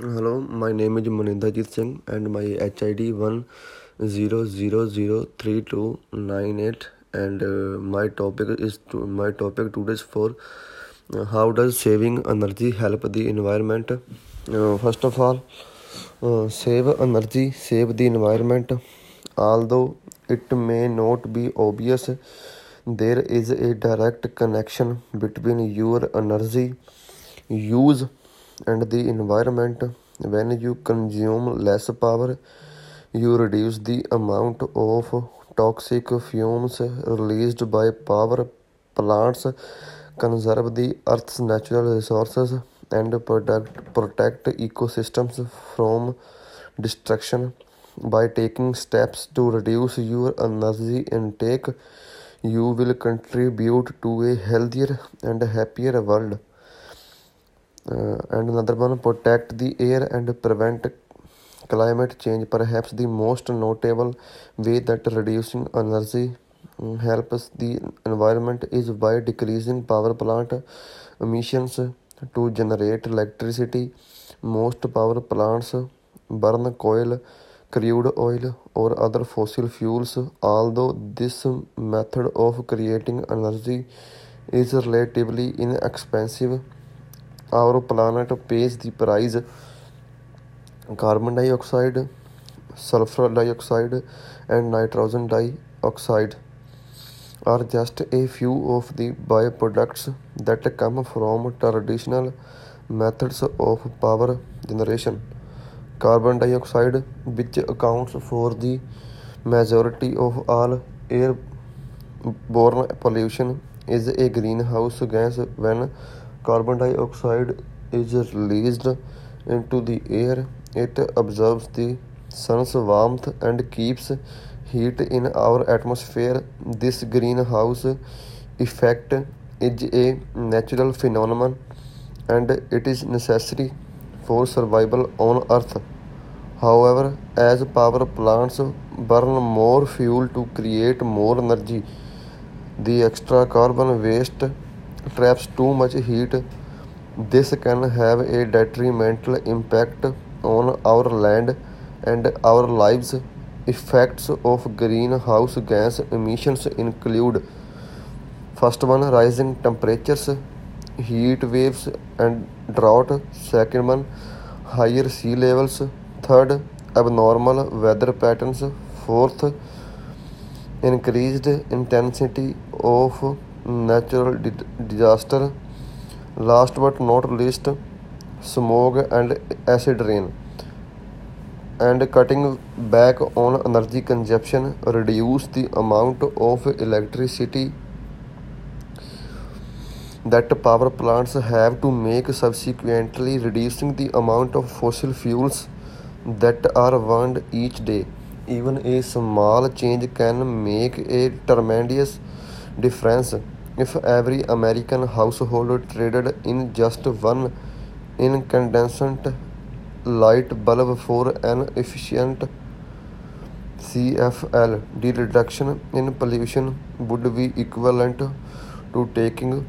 Hello, my name is Manindrajit Singh and my HID one zero zero zero three two nine eight and uh, my topic is to, my topic today is for uh, how does saving energy help the environment. Uh, first of all, uh, save energy, save the environment. Although it may not be obvious, there is a direct connection between your energy use and the environment. When you consume less power, you reduce the amount of toxic fumes released by power plants, conserve the Earth's natural resources, and protect, protect ecosystems from destruction. By taking steps to reduce your energy intake, you will contribute to a healthier and happier world. Uh, and another one protect the air and prevent climate change perhaps the most notable way that reducing energy mm, helps the environment is by decreasing power plant emissions to generate electricity. Most power plants burn coal crude oil or other fossil fuels although this method of creating energy is relatively inexpensive our planet pays the price carbon dioxide sulfur dioxide and nitrogen dioxide are just a few of the byproducts that come from traditional methods of power generation. Carbon dioxide, which accounts for the majority of all airborne pollution, is a greenhouse gas when carbon dioxide is released into the air, it absorbs the sun's warmth and keeps heat in our atmosphere. This greenhouse effect is a natural phenomenon and it is necessary for survival on Earth. However, as power plants burn more fuel to create more energy, the extra carbon waste traps too much heat, this can have a detrimental impact on our land and our lives. Effects of greenhouse gas emissions include first one rising temperatures, heat waves and drought. Second one higher sea levels. Third abnormal weather patterns. Fourth increased intensity of natural disaster. Last but not least, smog and acid rain. And cutting back on energy consumption reduce the amount of electricity that power plants have to make subsequently reducing the amount of fossil fuels that are burned each day even a small change can make a tremendous difference if every American household traded in just one incandescent light bulb for an efficient CFL, the reduction in pollution would be equivalent to taking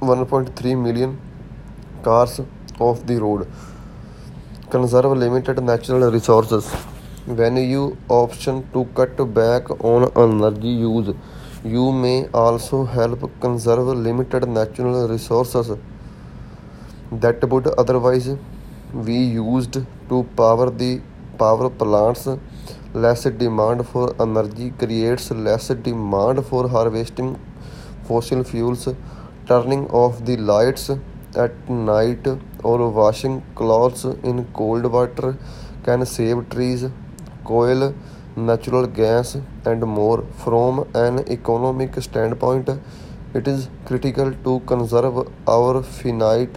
1.3 million cars off the road. Conserve limited natural resources. When you option to cut back on energy use, you may also help conserve limited natural resources that would otherwise be used to power the power plants. Less demand for energy creates less demand for harvesting fossil fuels. Turning off the lights at night or washing clothes in cold water can save trees, coal, natural gas, and more. From an economic standpoint, it is critical to conserve our finite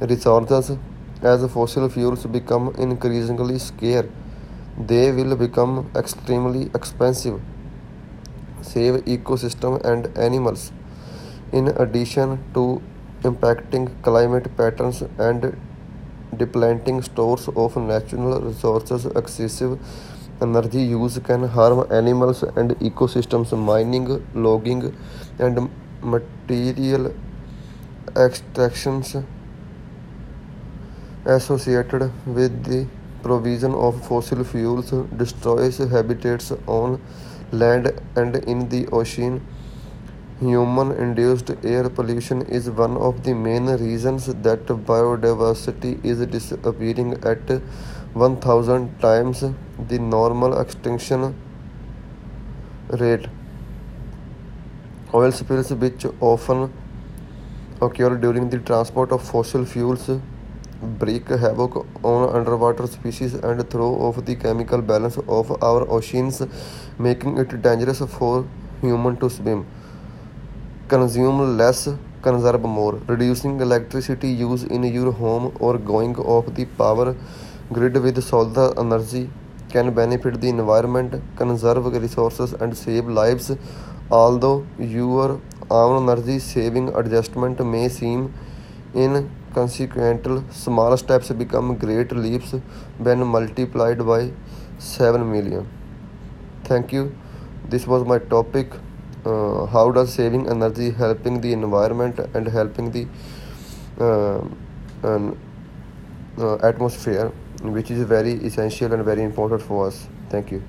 resources as fossil fuels become increasingly scarce. They will become extremely expensive. Save ecosystem and animals. In addition to impacting climate patterns and depleting stores of natural resources, excessive energy use can harm animals and ecosystems. Mining, logging, and material extractions associated with the provision of fossil fuels destroys habitats on land and in the ocean. Human induced air pollution is one of the main reasons that biodiversity is disappearing at 1000 times the normal extinction rate. Oil spills, which often occur during the transport of fossil fuels, wreak havoc on underwater species and throw off the chemical balance of our oceans, making it dangerous for humans to swim. Consume less, conserve more. Reducing electricity use in your home or going off the power grid with solar energy can benefit the environment, conserve resources, and save lives. Although your own energy saving adjustment may seem inconsequential, small steps become great leaps when multiplied by 7 million. Thank you. This was my topic. Uh, how does saving energy helping the environment and helping the uh, uh, atmosphere, which is very essential and very important for us. Thank you.